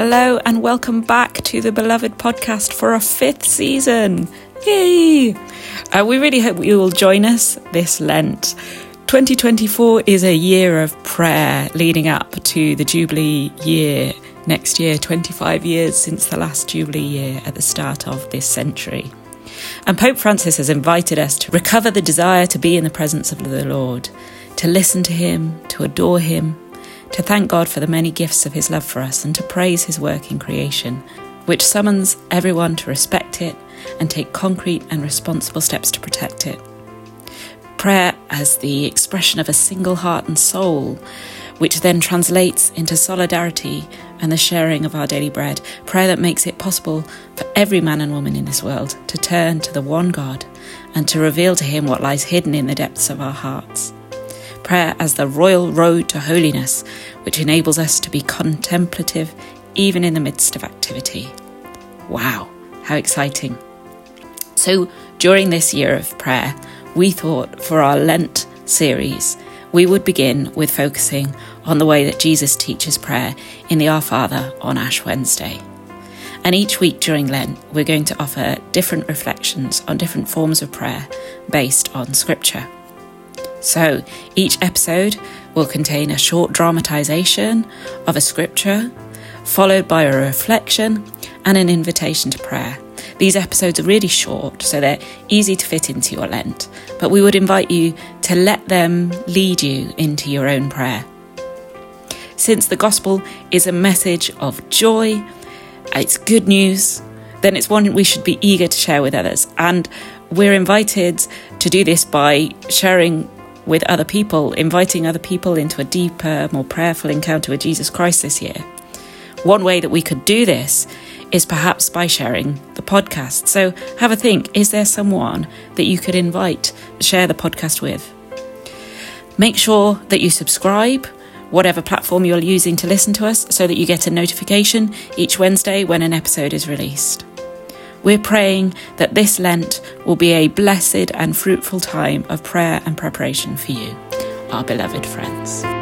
Hello, and welcome back to the Beloved podcast for a fifth season. Yay! Uh, we really hope you will join us this Lent. 2024 is a year of prayer leading up to the Jubilee year next year, 25 years since the last Jubilee year at the start of this century. And Pope Francis has invited us to recover the desire to be in the presence of the Lord, to listen to Him, to adore Him, to thank God for the many gifts of His love for us, and to praise His work in creation, which summons everyone to respect it and take concrete and responsible steps to protect it. Prayer as the expression of a single heart and soul, which then translates into solidarity and the sharing of our daily bread. Prayer that makes it possible for every man and woman in this world to turn to the one God and to reveal to Him what lies hidden in the depths of our hearts prayer as the royal road to holiness, which enables us to be contemplative even in the midst of activity. Wow, how exciting! So, during this year of prayer, we thought for our Lent series, we would begin with focusing on the way that Jesus teaches prayer in the Our Father on Ash Wednesday. And each week during Lent, we're going to offer different reflections on different forms of prayer based on Scripture. So each episode will contain a short dramatisation of a scripture, followed by a reflection and an invitation to prayer. These episodes are really short, so they're easy to fit into your Lent, but we would invite you to let them lead you into your own prayer. Since the gospel is a message of joy, it's good news, then it's one we should be eager to share with others. And we're invited to do this by sharing with other people, inviting other people into a deeper, more prayerful encounter with Jesus Christ this year. One way that we could do this is perhaps by sharing the podcast. So have a think is there someone that you could invite, share the podcast with? Make sure that you subscribe, whatever platform you're using to listen to us, so that you get a notification each Wednesday when an episode is released. We're praying that this Lent will be a blessed and fruitful time of prayer and preparation for you, our beloved friends.